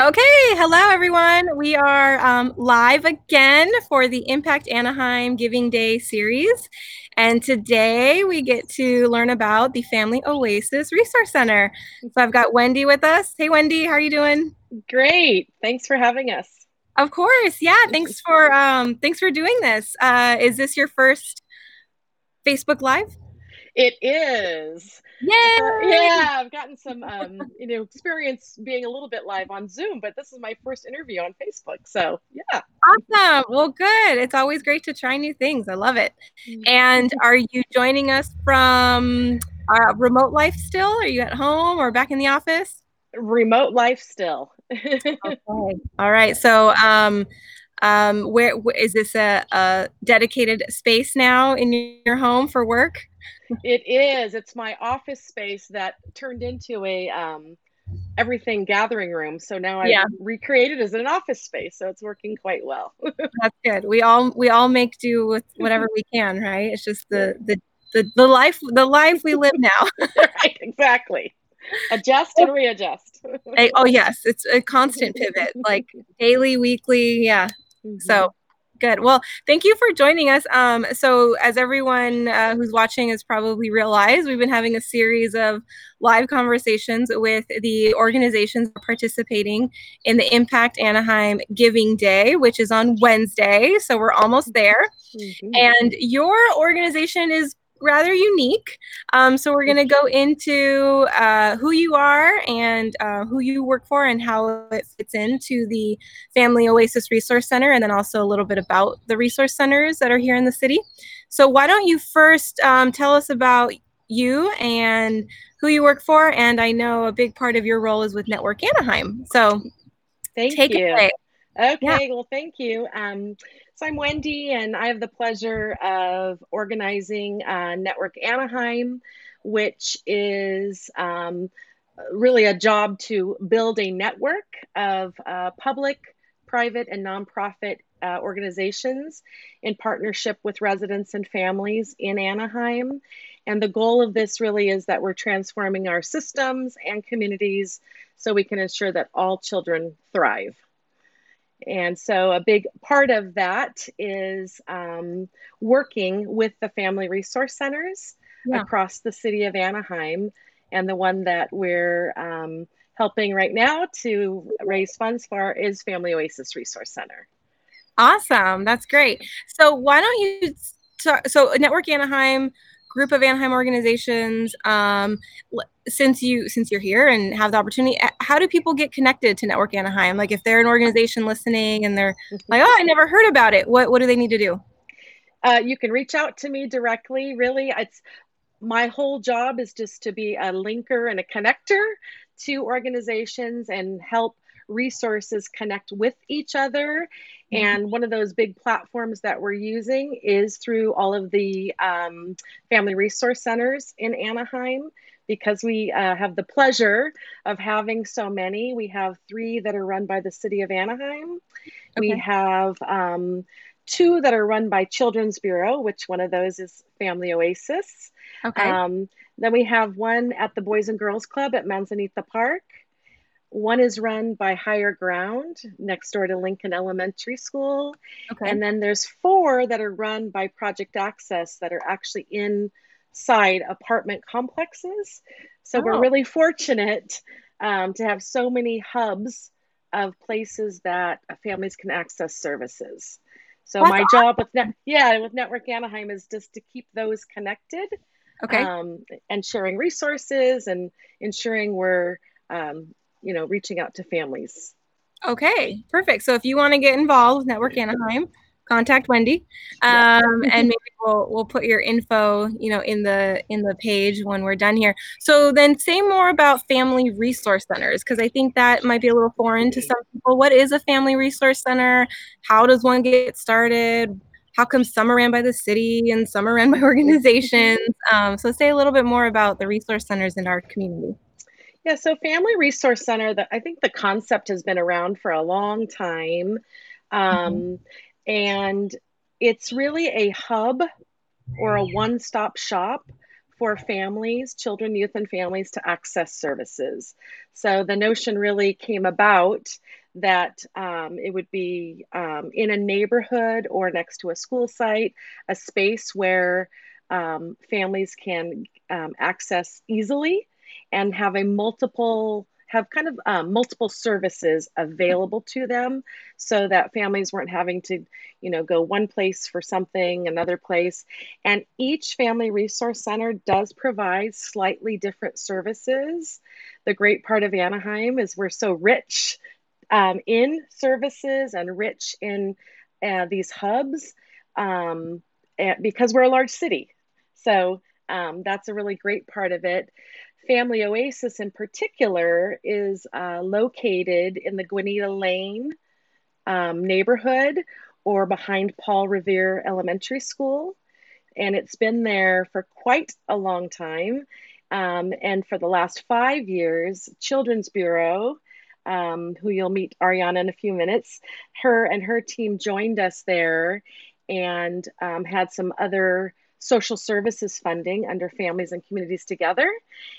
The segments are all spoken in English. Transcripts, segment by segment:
Okay, hello everyone. We are um, live again for the Impact Anaheim Giving Day series. And today we get to learn about the Family Oasis Resource Center. So I've got Wendy with us. Hey, Wendy, how are you doing? Great. Thanks for having us. Of course. Yeah. Thanks for um, thanks for doing this. Uh, is this your first Facebook Live? It is. Yay! Uh, yeah, I've gotten some, um, you know, experience being a little bit live on Zoom, but this is my first interview on Facebook. So, yeah. Awesome. Well, good. It's always great to try new things. I love it. Mm-hmm. And are you joining us from uh, remote life still? Are you at home or back in the office? Remote life still. okay. All right. So, um, um, where, where is this a, a dedicated space now in your home for work? It is. It's my office space that turned into a um, everything gathering room. So now I yeah. recreated as an office space. So it's working quite well. That's good. We all we all make do with whatever we can, right? It's just the the the, the life the life we live now. right, exactly. Adjust and readjust. oh yes, it's a constant pivot, like daily, weekly, yeah. Mm-hmm. So Good. Well, thank you for joining us. Um, so, as everyone uh, who's watching has probably realized, we've been having a series of live conversations with the organizations participating in the Impact Anaheim Giving Day, which is on Wednesday. So, we're almost there. Mm-hmm. And your organization is rather unique. Um, so we're going to go into uh, who you are and uh, who you work for and how it fits into the Family Oasis Resource Center, and then also a little bit about the resource centers that are here in the city. So why don't you first um, tell us about you and who you work for? And I know a big part of your role is with Network Anaheim. So thank take you. It away. Okay, yeah. well, thank you. Um, so I'm Wendy, and I have the pleasure of organizing uh, Network Anaheim, which is um, really a job to build a network of uh, public, private, and nonprofit uh, organizations in partnership with residents and families in Anaheim. And the goal of this really is that we're transforming our systems and communities so we can ensure that all children thrive. And so, a big part of that is um, working with the family resource centers yeah. across the city of Anaheim. And the one that we're um, helping right now to raise funds for is Family Oasis Resource Center. Awesome. That's great. So, why don't you? So, Network Anaheim group of Anaheim organizations. Um, since you since you're here and have the opportunity, how do people get connected to Network Anaheim? Like if they're an organization listening and they're mm-hmm. like, oh, I never heard about it. What what do they need to do? Uh, you can reach out to me directly. Really, it's my whole job is just to be a linker and a connector to organizations and help resources connect with each other. Mm-hmm. And one of those big platforms that we're using is through all of the um, family resource centers in Anaheim because we uh, have the pleasure of having so many. We have three that are run by the city of Anaheim. Okay. We have um, two that are run by Children's Bureau, which one of those is Family Oasis. Okay. Um, then we have one at the Boys and Girls Club at Manzanita Park. One is run by Higher Ground next door to Lincoln Elementary School. Okay. And then there's four that are run by Project Access that are actually inside apartment complexes. So oh. we're really fortunate um, to have so many hubs of places that families can access services. So That's my awesome. job with net, yeah with Network Anaheim is just to keep those connected, okay, um, and sharing resources and ensuring we're um, you know, reaching out to families. Okay, perfect. So if you want to get involved with Network Anaheim, contact Wendy, um, and maybe we'll we'll put your info, you know, in the in the page when we're done here. So then, say more about family resource centers because I think that might be a little foreign to some people. What is a family resource center? How does one get started? How come some are ran by the city and some are ran by organizations? Um, so say a little bit more about the resource centers in our community. Yeah, so Family Resource Center, that I think the concept has been around for a long time. Um, mm-hmm. And it's really a hub or a one stop shop for families, children, youth, and families to access services. So the notion really came about that um, it would be um, in a neighborhood or next to a school site, a space where um, families can um, access easily and have a multiple have kind of um, multiple services available to them so that families weren't having to you know go one place for something another place. And each family resource center does provide slightly different services. The great part of anaheim is we're so rich um, in services and rich in uh, these hubs um, because we're a large city. So um, that's a really great part of it. Family Oasis, in particular, is uh, located in the Guinida Lane um, neighborhood or behind Paul Revere Elementary School. And it's been there for quite a long time. Um, and for the last five years, Children's Bureau, um, who you'll meet Ariana in a few minutes, her and her team joined us there and um, had some other social services funding under Families and Communities Together.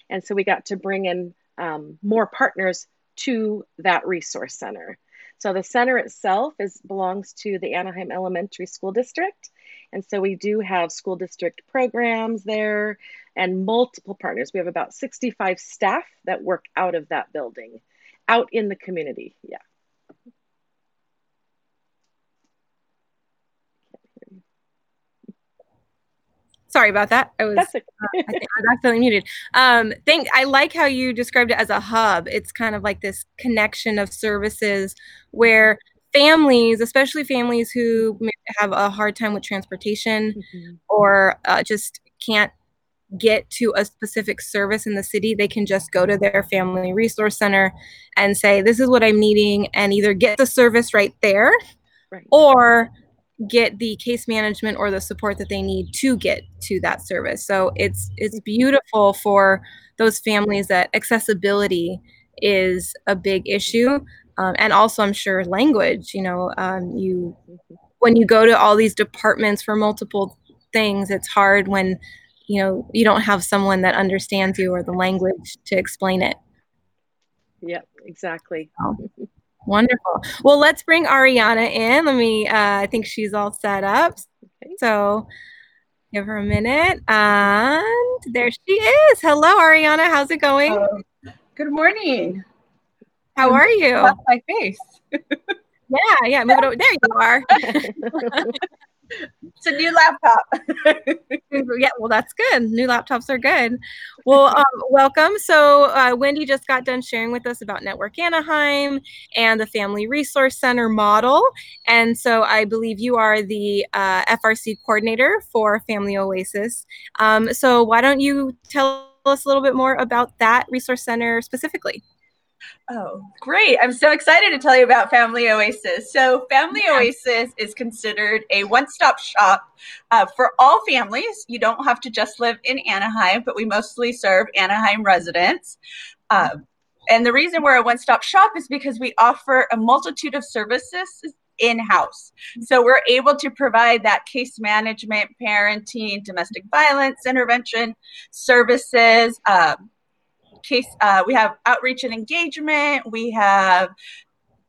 And so we got to bring in um, more partners to that resource center. So the center itself is belongs to the Anaheim Elementary School District. And so we do have school district programs there and multiple partners. We have about 65 staff that work out of that building, out in the community. Yeah. Sorry about that. I was, uh, I, I accidentally muted. Um, think I like how you described it as a hub. It's kind of like this connection of services where families, especially families who have a hard time with transportation mm-hmm. or uh, just can't get to a specific service in the city, they can just go to their family resource center and say, This is what I'm needing, and either get the service right there right. or get the case management or the support that they need to get to that service. So it's it's beautiful for those families that accessibility is a big issue, um, and also I'm sure language. You know, um, you when you go to all these departments for multiple things, it's hard when you know you don't have someone that understands you or the language to explain it. Yep, exactly. Wonderful. Well, let's bring Ariana in. Let me, uh, I think she's all set up. So give her a minute. And there she is. Hello, Ariana. How's it going? Uh, good morning. How are you? My face. yeah, yeah. Move it over. There you are. it's a new laptop. yeah, well, that's good. New laptops are good. Well, um, welcome. So, uh, Wendy just got done sharing with us about Network Anaheim and the Family Resource Center model. And so, I believe you are the uh, FRC coordinator for Family Oasis. Um, so, why don't you tell us a little bit more about that resource center specifically? Oh, great. I'm so excited to tell you about Family Oasis. So, Family yeah. Oasis is considered a one stop shop uh, for all families. You don't have to just live in Anaheim, but we mostly serve Anaheim residents. Uh, and the reason we're a one stop shop is because we offer a multitude of services in house. So, we're able to provide that case management, parenting, domestic violence intervention services. Um, case uh, we have outreach and engagement we have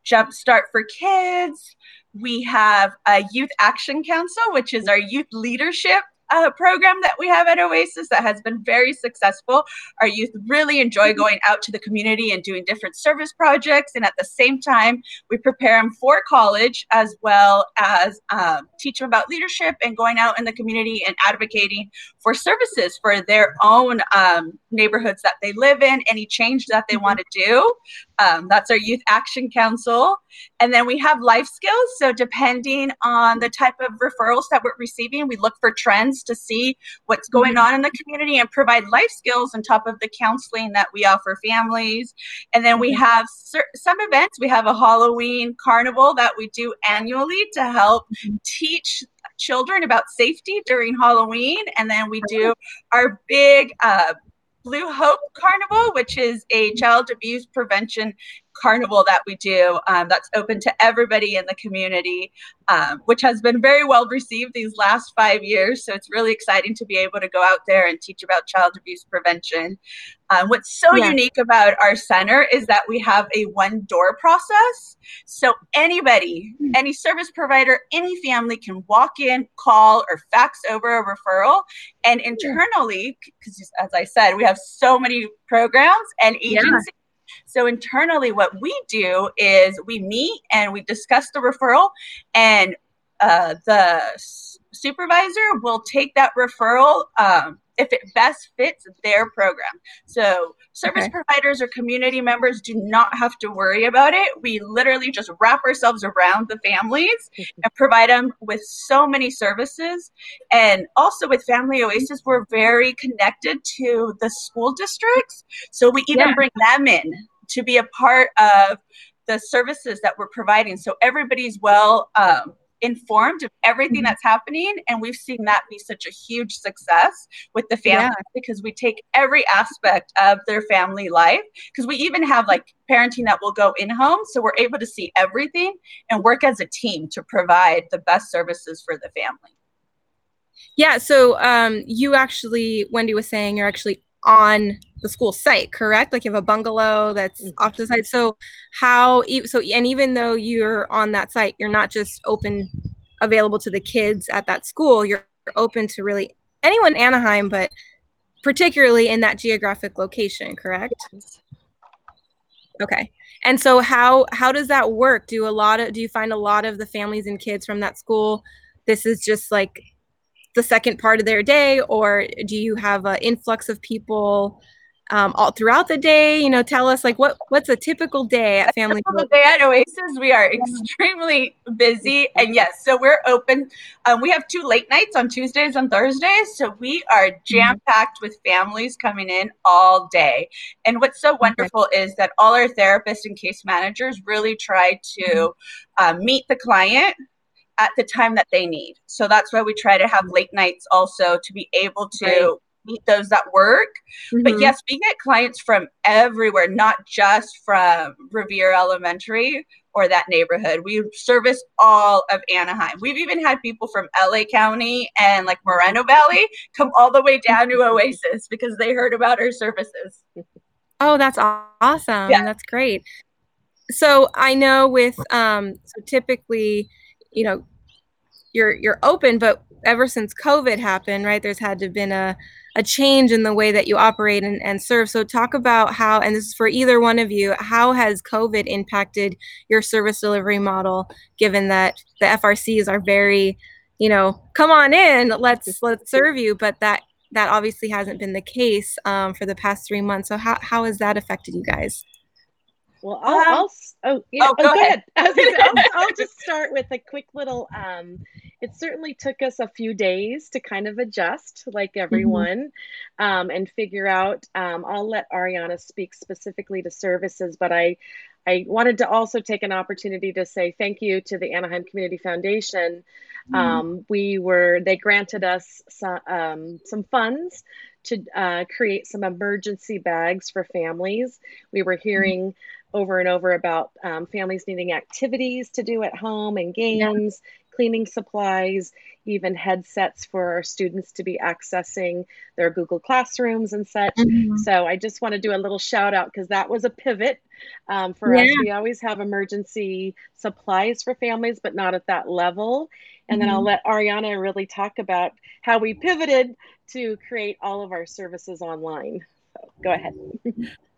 jumpstart for kids we have a youth action council which is our youth leadership uh, program that we have at Oasis that has been very successful. Our youth really enjoy going out to the community and doing different service projects. And at the same time, we prepare them for college as well as um, teach them about leadership and going out in the community and advocating for services for their own um, neighborhoods that they live in, any change that they mm-hmm. want to do. Um, that's our Youth Action Council. And then we have life skills. So, depending on the type of referrals that we're receiving, we look for trends to see what's going mm-hmm. on in the community and provide life skills on top of the counseling that we offer families. And then we mm-hmm. have some events. We have a Halloween carnival that we do annually to help teach children about safety during Halloween. And then we do our big uh, Blue Hope Carnival, which is a child abuse prevention carnival that we do um, that's open to everybody in the community, um, which has been very well received these last five years. So it's really exciting to be able to go out there and teach about child abuse prevention. Um, what's so yeah. unique about our center is that we have a one door process. So anybody, hmm. any service provider, any family can walk in, call, or fax over a referral. And internally, because as I said, we have so many programs and agencies. Yeah so internally, what we do is we meet and we discuss the referral, and uh, the supervisor will take that referral um, if it best fits their program. So service okay. providers or community members do not have to worry about it. We literally just wrap ourselves around the families and provide them with so many services. And also with Family Oasis, we're very connected to the school districts. So we even yeah. bring them in to be a part of the services that we're providing. So everybody's well um, informed of everything mm-hmm. that's happening. And we've seen that be such a huge success with the family yeah. because we take every aspect of their family life. Because we even have like parenting that will go in home. So we're able to see everything and work as a team to provide the best services for the family. Yeah. So um, you actually, Wendy was saying, you're actually on the school site, correct? Like you have a bungalow that's mm-hmm. off the site. So how so and even though you're on that site, you're not just open available to the kids at that school, you're open to really anyone in Anaheim, but particularly in that geographic location, correct? Yes. Okay. And so how how does that work? Do a lot of do you find a lot of the families and kids from that school this is just like the second part of their day or do you have an influx of people um, all throughout the day? You know tell us like what what's a typical day at family typical day at oasis. We are extremely busy. And yes so we're open. Um, we have two late nights on tuesdays and thursdays. So we are jam packed with families coming in all day. And what's so wonderful okay. is that all our therapists and case managers really try to uh, meet the client at the time that they need. So that's why we try to have late nights also to be able to right. meet those that work. Mm-hmm. But yes, we get clients from everywhere, not just from Revere Elementary or that neighborhood. We service all of Anaheim. We've even had people from LA County and like Moreno Valley come all the way down to Oasis because they heard about our services. Oh, that's awesome. Yeah. That's great. So I know with um so typically, you know, you're you're open but ever since covid happened right there's had to have been a a change in the way that you operate and, and serve. So talk about how and this is for either one of you how has covid impacted your service delivery model given that the frcs are very you know come on in let's let's serve you. But that that obviously hasn't been the case um, for the past three months. So how, how has that affected you guys well, I'll, um, I'll oh yeah, oh, go, oh, go ahead. ahead. I'll, I'll, just start with a quick little. Um, it certainly took us a few days to kind of adjust, like mm-hmm. everyone, mm-hmm. um, and figure out. Um, I'll let Ariana speak specifically to services, but I, I wanted to also take an opportunity to say thank you to the Anaheim Community Foundation. Mm-hmm. Um, we were they granted us some, um, some funds to uh, create some emergency bags for families. We were mm-hmm. hearing. Over and over about um, families needing activities to do at home and games, yeah. cleaning supplies, even headsets for our students to be accessing their Google Classrooms and such. Mm-hmm. So I just want to do a little shout out because that was a pivot um, for yeah. us. We always have emergency supplies for families, but not at that level. And mm-hmm. then I'll mm-hmm. let Ariana really talk about how we pivoted to create all of our services online. So go ahead.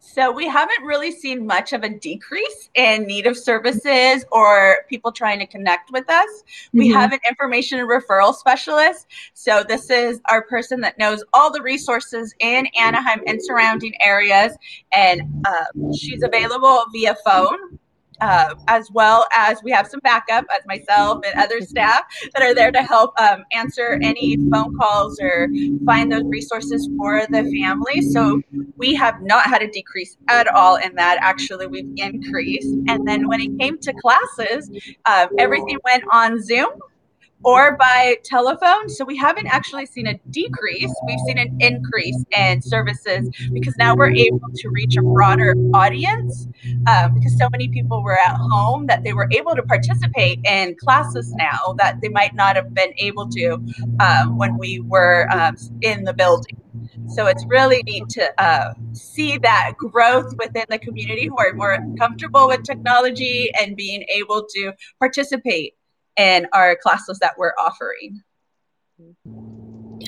So we haven't really seen much of a decrease in need of services or people trying to connect with us. Mm-hmm. We have an information and referral specialist. So this is our person that knows all the resources in Anaheim and surrounding areas, and uh, she's available via phone uh, as well as we have some backup as myself and other staff that are there to help um, answer any phone calls or find those resources for the family. So we have not had a decrease at all in that. Actually, we've increased. And then when it came to classes, uh, everything went on Zoom or by telephone. So we haven't actually seen a decrease. We've seen an increase in services because now we're able to reach a broader audience um, because so many people were at home that they were able to participate in classes now that they might not have been able to um, when we were um, in the building. So it's really neat to uh, see that growth within the community who are more comfortable with technology and being able to participate in our classes that we're offering.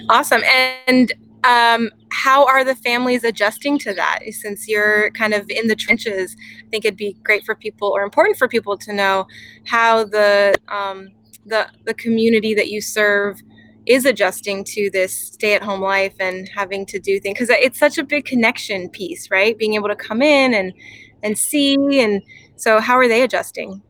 Awesome. And um, how are the families adjusting to that? Since you're kind of in the trenches, I think it'd be great for people or important for people to know how the um, the the community that you serve is adjusting to this stay at home life and having to do things because it's such a big connection piece right being able to come in and and see and so how are they adjusting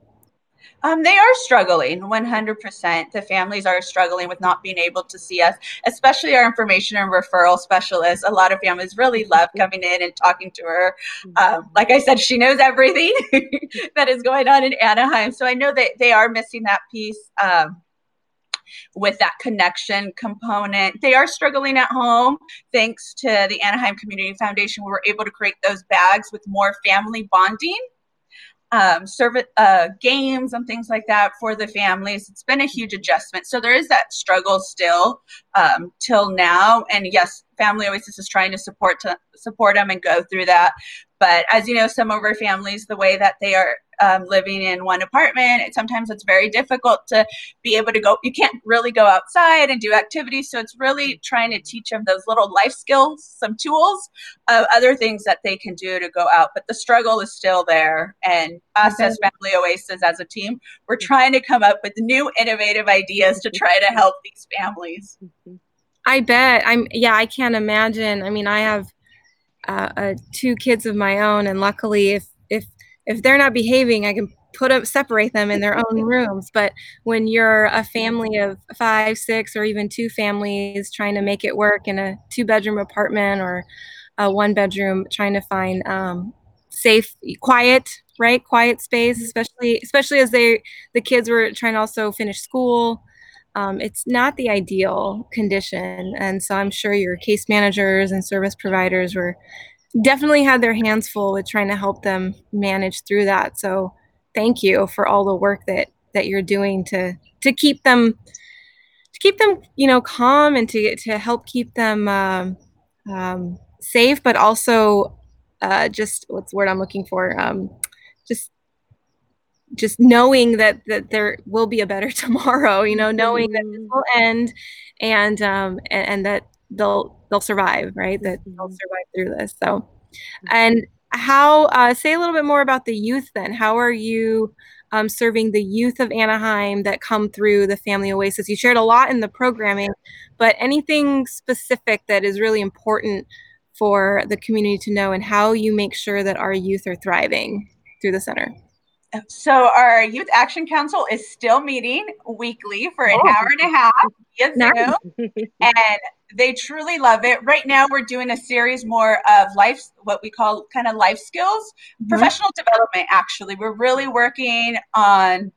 um, they are struggling 100%. The families are struggling with not being able to see us, especially our information and referral specialists. A lot of families really love coming in and talking to her. Um, like I said, she knows everything that is going on in Anaheim. So I know that they are missing that piece. Um, with that connection component. They are struggling at home. Thanks to the Anaheim Community Foundation, we were able to create those bags with more family bonding. Um, service uh, games and things like that for the families. It's been a huge adjustment. So there is that struggle still um, till now. And yes, Family Oasis is trying to support to support them and go through that. But as you know, some of our families, the way that they are um, living in one apartment, it, sometimes it's very difficult to be able to go. You can't really go outside and do activities. So it's really trying to teach them those little life skills, some tools, uh, other things that they can do to go out. But the struggle is still there. And us as Family Oasis, as a team, we're trying to come up with new innovative ideas to try to help these families. I bet. I'm. Yeah, I can't imagine. I mean, I have uh, uh, two kids of my own, and luckily, if if if they're not behaving, I can put them separate them in their own rooms. But when you're a family of five, six, or even two families trying to make it work in a two bedroom apartment or a one bedroom, trying to find um, safe, quiet, right, quiet space, especially especially as they the kids were trying to also finish school. Um, it's not the ideal condition. And so I'm sure your case managers and service providers were definitely had their hands full with trying to help them manage through that. So thank you for all the work that that you're doing to to keep them to keep them you know calm and to to help keep them um, um, safe, but also uh, just what's the word I'm looking for? Um, just just knowing that that there will be a better tomorrow you know knowing mm-hmm. that this mm-hmm. will end and um and, and, that they'll they'll survive right that mm-hmm. they'll survive through this so mm-hmm. and how uh, say a little bit more about the youth then how are you um, serving the youth of anaheim that come through the family oasis you shared a lot in the programming but anything specific that is really important for the community to know and how you make sure that our youth are thriving through the center so our Youth Action Council is still meeting weekly for an oh. hour and a half via Zoom, and they truly love it. Right now, we're doing a series more of life, what we call kind of life skills, mm-hmm. professional development. Actually, we're really working on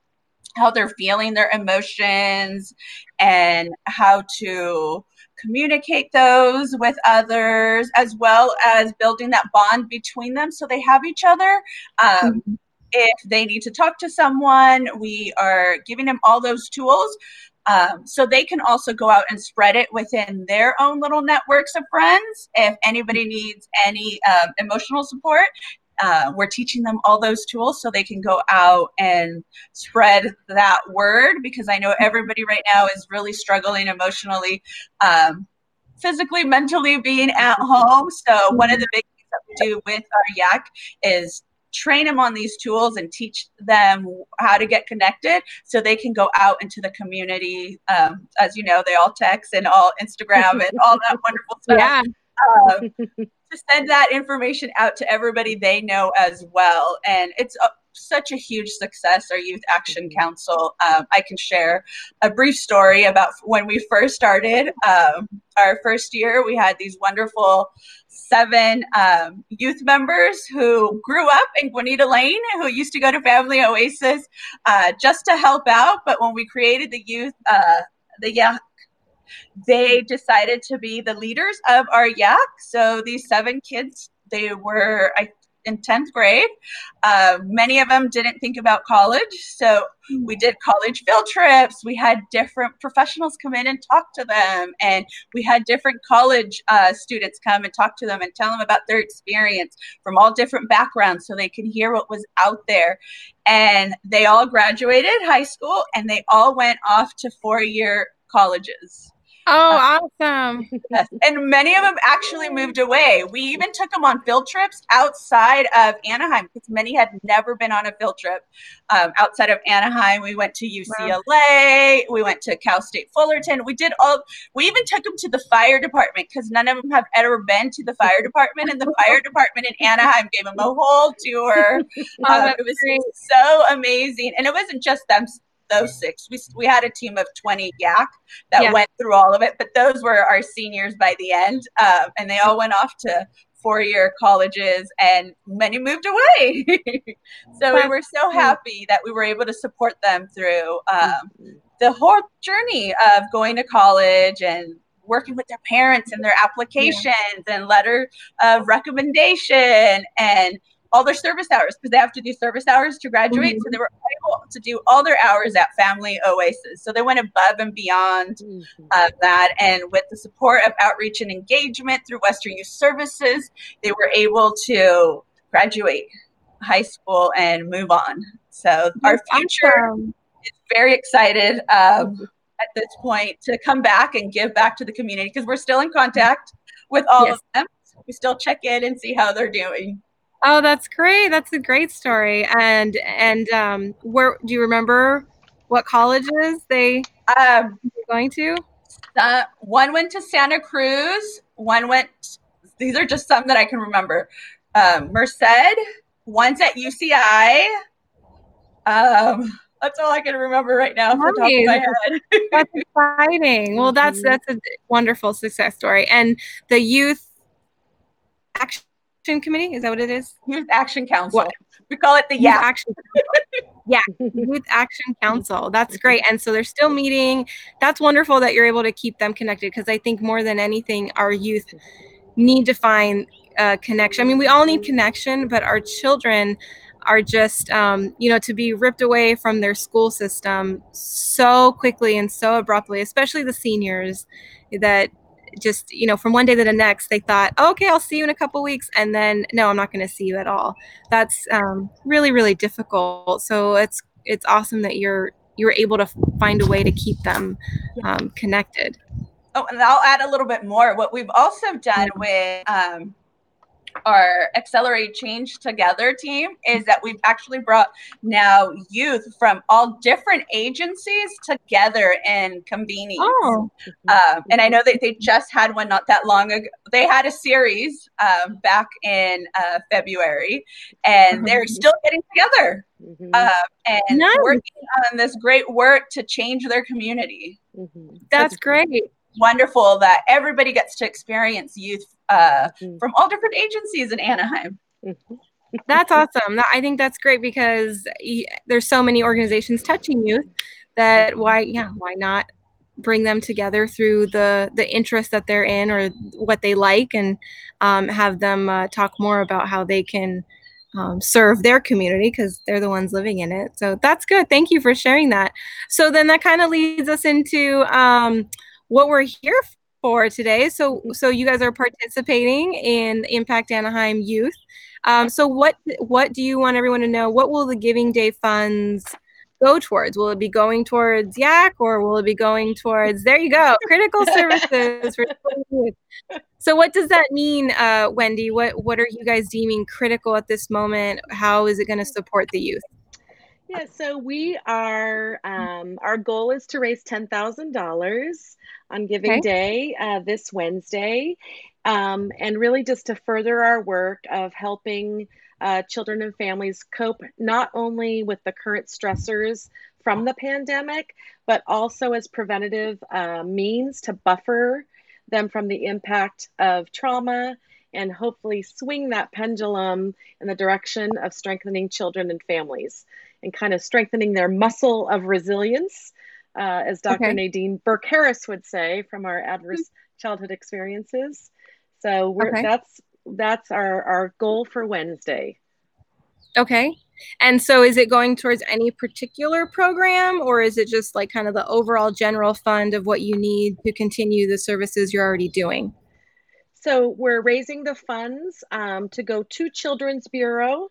how they're feeling their emotions and how to communicate those with others as well as building that bond between them so they have each other um, mm-hmm if they need to talk to someone, we are giving them all those tools. Um, so they can also go out and spread it within their own little networks of friends. If anybody needs any um, emotional support, uh, we're teaching them all those tools so they can go out and spread that word because I know everybody right now is really struggling emotionally, um, physically, mentally being at home. So, one of the big things that we do with our YAC is train them on these tools and teach them how to get connected so they can go out into the community. Um, as you know, they all text and all Instagram and all that wonderful stuff. Yeah. Um, to send that information out to everybody they know as well. And it's uh, such a huge success, our Youth Action mm-hmm. Council. Um, I can share a brief story about when we first started. Um, our first year, we had these wonderful seven um, youth members who grew up in Guinida Lane, who used to go to Family Oasis uh, just to help out. But when we created the youth, uh, the yeah, they decided to be the leaders of our YAC. So these seven kids, they were, I in 10th grade. Uh, many of them didn't think about college. So we did college field trips. We had different professionals come in and talk to them. And we had different college uh, students come and talk to them and tell them about their experience from all different backgrounds so they could hear what was out there. And they all graduated high school and they all went off to four year colleges. Oh, awesome. yes. And many of them actually moved away. We even took them on field trips outside of Anaheim because many had never been on a field trip um, outside of Anaheim. We went to UCLA, wow. we went to Cal State Fullerton. We did all, we even took them to the fire department because none of them have ever been to the fire department. And the fire department in Anaheim gave them a whole tour. Oh, um, it was great. so amazing. And it wasn't just them those six. We, we had a team of 20 YAC that yeah. went through all of it, but those were our seniors by the end. Um, and they all went off to four year colleges and many moved away. so we were so happy that we were able to support them through um, mm-hmm. the whole journey of going to college and working with their parents and their applications yeah. and letter of recommendation and all their service hours because they have to do service hours to graduate. Mm-hmm. So they were able to do all their hours at Family Oasis. So they went above and beyond mm-hmm. uh, that. And with the support of outreach and engagement through Western Youth Services, they were able to graduate high school and move on. So our future awesome. is very excited um, at this point to come back and give back to the community because we're still in contact with all yes. of them. We still check in and see how they're doing. Oh, that's great. That's a great story. And and um, where do you remember what colleges they um, were going to? Uh, one went to Santa Cruz. One went. These are just some that I can remember. Um, Merced. One's at UCI. Um, that's all I can remember right now. Nice. that's exciting. Well, that's that's a wonderful success story. And the youth action Action Committee? Is that what it is? Youth Action Council. What? We call it the Youth Action. yeah, Youth Action Council. That's great. And so they're still meeting. That's wonderful that you're able to keep them connected because I think more than anything, our youth need to find a connection. I mean, we all need connection, but our children are just um, you know to be ripped away from their school system so quickly and so abruptly especially the seniors that just you know from one day to the next they thought oh, okay i'll see you in a couple weeks and then no i'm not going to see you at all. That's um, really really difficult. So it's it's awesome that you're you're able to find a way to keep them um, connected. Oh and i'll add a little bit more. What we've also done with um, our Accelerate Change Together team is that we've actually brought now youth from all different agencies together in convening. Oh. Um, and I know that they just had one not that long ago. They had a series um, back in uh, February, and they're mm-hmm. still getting together mm-hmm. uh, and nice. working on this great work to change their community. Mm-hmm. That's, That's great wonderful that everybody gets to experience youth uh, mm-hmm. from all different agencies in Anaheim. That's awesome. I think that's great because there's so many organizations touching youth that why yeah why not bring them together through the the interest that they're in or what they like and um, have them uh, talk more about how they can um, serve their community because they're the ones living in it. So that's good. Thank you for sharing that. So then that kind of leads us into um, what we're here for today. So, so you guys are participating in Impact Anaheim Youth. Um, so, what what do you want everyone to know? What will the Giving Day funds go towards? Will it be going towards YAC, or will it be going towards? There you go, critical services for youth. So, what does that mean, uh, Wendy? What what are you guys deeming critical at this moment? How is it going to support the youth? Yeah, so we are, um, our goal is to raise $10,000 on Giving okay. Day uh, this Wednesday. Um, and really just to further our work of helping uh, children and families cope not only with the current stressors from the pandemic, but also as preventative uh, means to buffer them from the impact of trauma and hopefully swing that pendulum in the direction of strengthening children and families and kind of strengthening their muscle of resilience, uh, as Dr. Okay. Nadine Burke Harris would say from our adverse childhood experiences. So okay. that's that's our, our goal for Wednesday. Okay. And so is it going towards any particular program or is it just like kind of the overall general fund of what you need to continue the services you're already doing? So we're raising the funds um, to go to Children's Bureau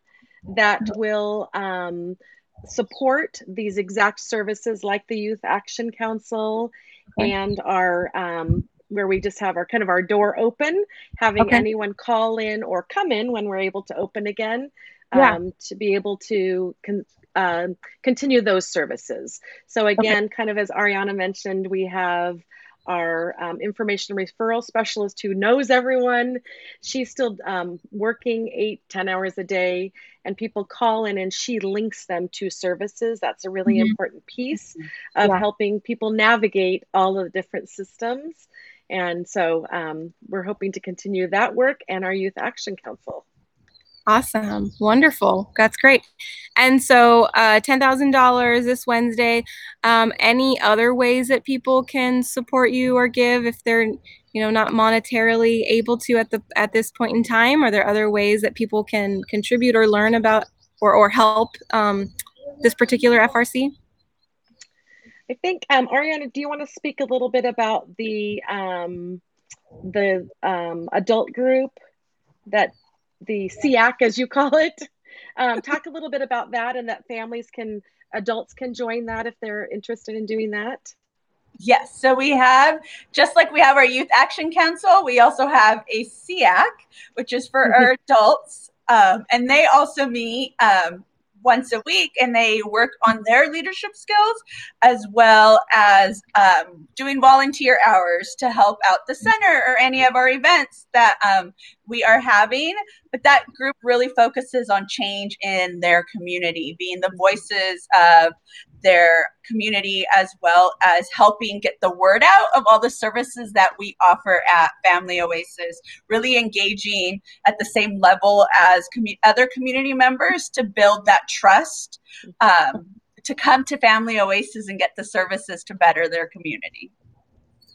that will um, support these exact services like the Youth Action Council okay. and our um, where we just have our kind of our door open, having okay. anyone call in or come in when we're able to open again yeah. Um, to be able to con- uh, continue those services. So again, okay. kind of as Ariana mentioned, we have our um, information referral specialist who knows everyone. She's still um, working eight, ten hours a day, and people call in and she links them to services. That's a really mm-hmm. important piece of yeah. helping people navigate all of the different systems. And so um, we're hoping to continue that work and our Youth Action Council. Awesome. Wonderful. That's great. And so uh, $10,000 this Wednesday. Um, any other ways that people can support you or give if they're, you know, not monetarily able to at the at this point in time? Are there other ways that people can contribute or learn about or, or help um, this particular FRC? I think, um, Ariana, do you want to speak a little bit about the um, the um, adult group that the SEAC, as you call it. Um, talk a little bit about that and that families can, adults can join that if they're interested in doing that. Yes. So we have, just like we have our Youth Action Council, we also have a SEAC, which is for our adults. Um, and they also meet um, once a week and they work on their leadership skills as well as um, doing volunteer hours to help out the center or any of our events that um, we are having. But that group really focuses on change in their community, being the voices of their community as well as helping get the word out of all the services that we offer at Family Oasis, really engaging at the same level as commu- other community members to build that trust um, to come to Family Oasis and get the services to better their community.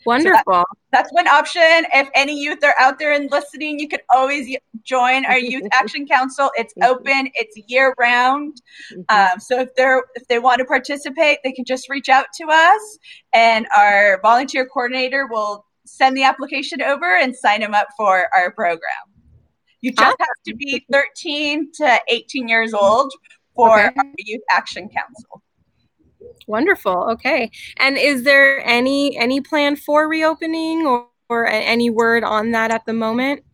Wonderful. So that, that's one option. If any youth are out there and listening, you could always join our Youth Action Council. It's open. It's year round. Mm-hmm. Um, so if they're if they want to participate, they can just reach out to us, and our volunteer coordinator will send the application over and sign them up for our program. You just have to be 13 to 18 years old for okay. our Youth Action Council. Wonderful. Okay. And is there any any plan for reopening or, or any word on that at the moment?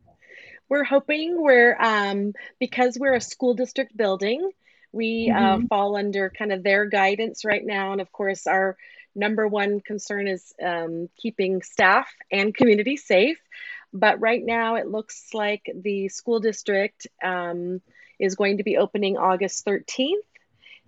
We're hoping we're um, because we're a school district building, we uh, mm-hmm. uh, fall under kind of their guidance right now, and of course our number one concern is um, keeping staff and community safe. But right now, it looks like the school district um, is going to be opening August 13th.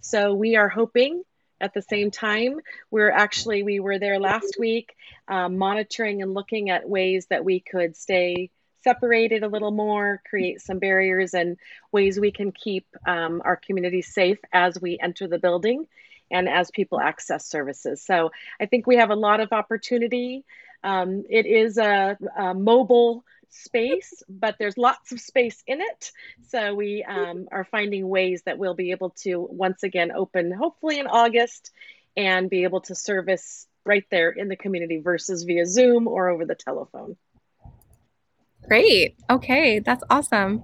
So we are hoping at the same time. We're actually, we were there last week um, monitoring and looking at ways that we could stay separated a little more, create some barriers and ways we can keep um, our community safe as we enter the building and as people access services. So I think we have a lot of opportunity. Um, it is a, a mobile space, but there's lots of space in it. So we um, are finding ways that we'll be able to once again open, hopefully in August, and be able to service right there in the community versus via Zoom or over the telephone. Great. Okay, that's awesome.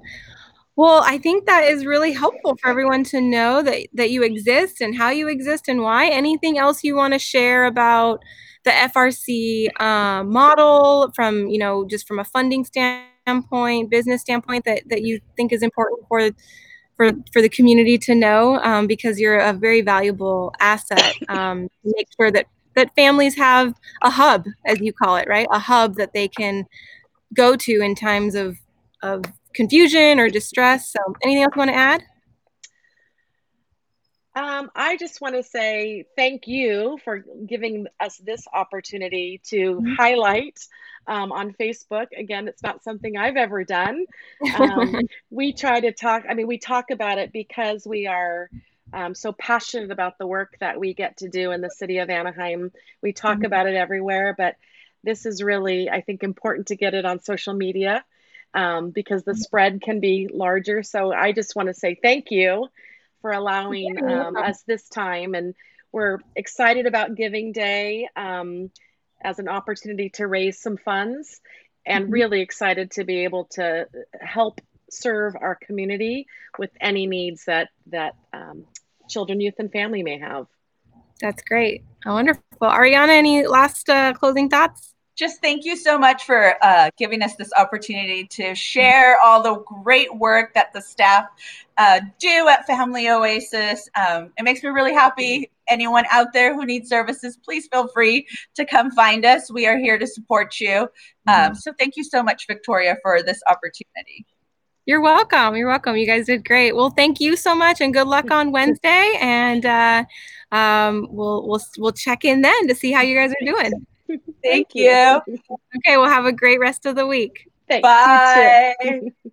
Well, I think that is really helpful for everyone to know that that you exist and how you exist and why. Anything else you want to share about the FRC uh, model from, you know, just from a funding standpoint, business standpoint that, that you think is important for for, for the community to know um, because you're a very valuable asset um, make sure that, that families have a hub, as you call it, right? A hub that they can go to in times of, of confusion or distress. So, anything else you want to add? Um, I just want to say thank you for giving us this opportunity to mm-hmm. highlight um, on Facebook. Again, it's not something I've ever done. Um, we try to talk, I mean, we talk about it because we are um, so passionate about the work that we get to do in the city of Anaheim. We talk mm-hmm. about it everywhere, but this is really, I think, important to get it on social media um, because the spread can be larger. So I just want to say thank you for allowing um, us this time. And we're excited about Giving Day um, as an opportunity to raise some funds and mm-hmm. really excited to be able to help serve our community with any needs that that um, children, youth, and family may have. That's great. Wonderful. Ariana, any last uh, closing thoughts? Just thank you so much for uh, giving us this opportunity to share all the great work that the staff uh, do at Family Oasis. Um, it makes me really happy. Anyone out there who needs services, please feel free to come find us. We are here to support you. Um, mm-hmm. so thank you so much, Victoria, for this opportunity. You're welcome. You're welcome. You guys did great. Well, thank you so much, and good luck on Wednesday. And uh, um, we'll we'll we'll check in then to see how you guys are doing. Thank you. Okay, well, have a great rest of the week. Thanks. Bye.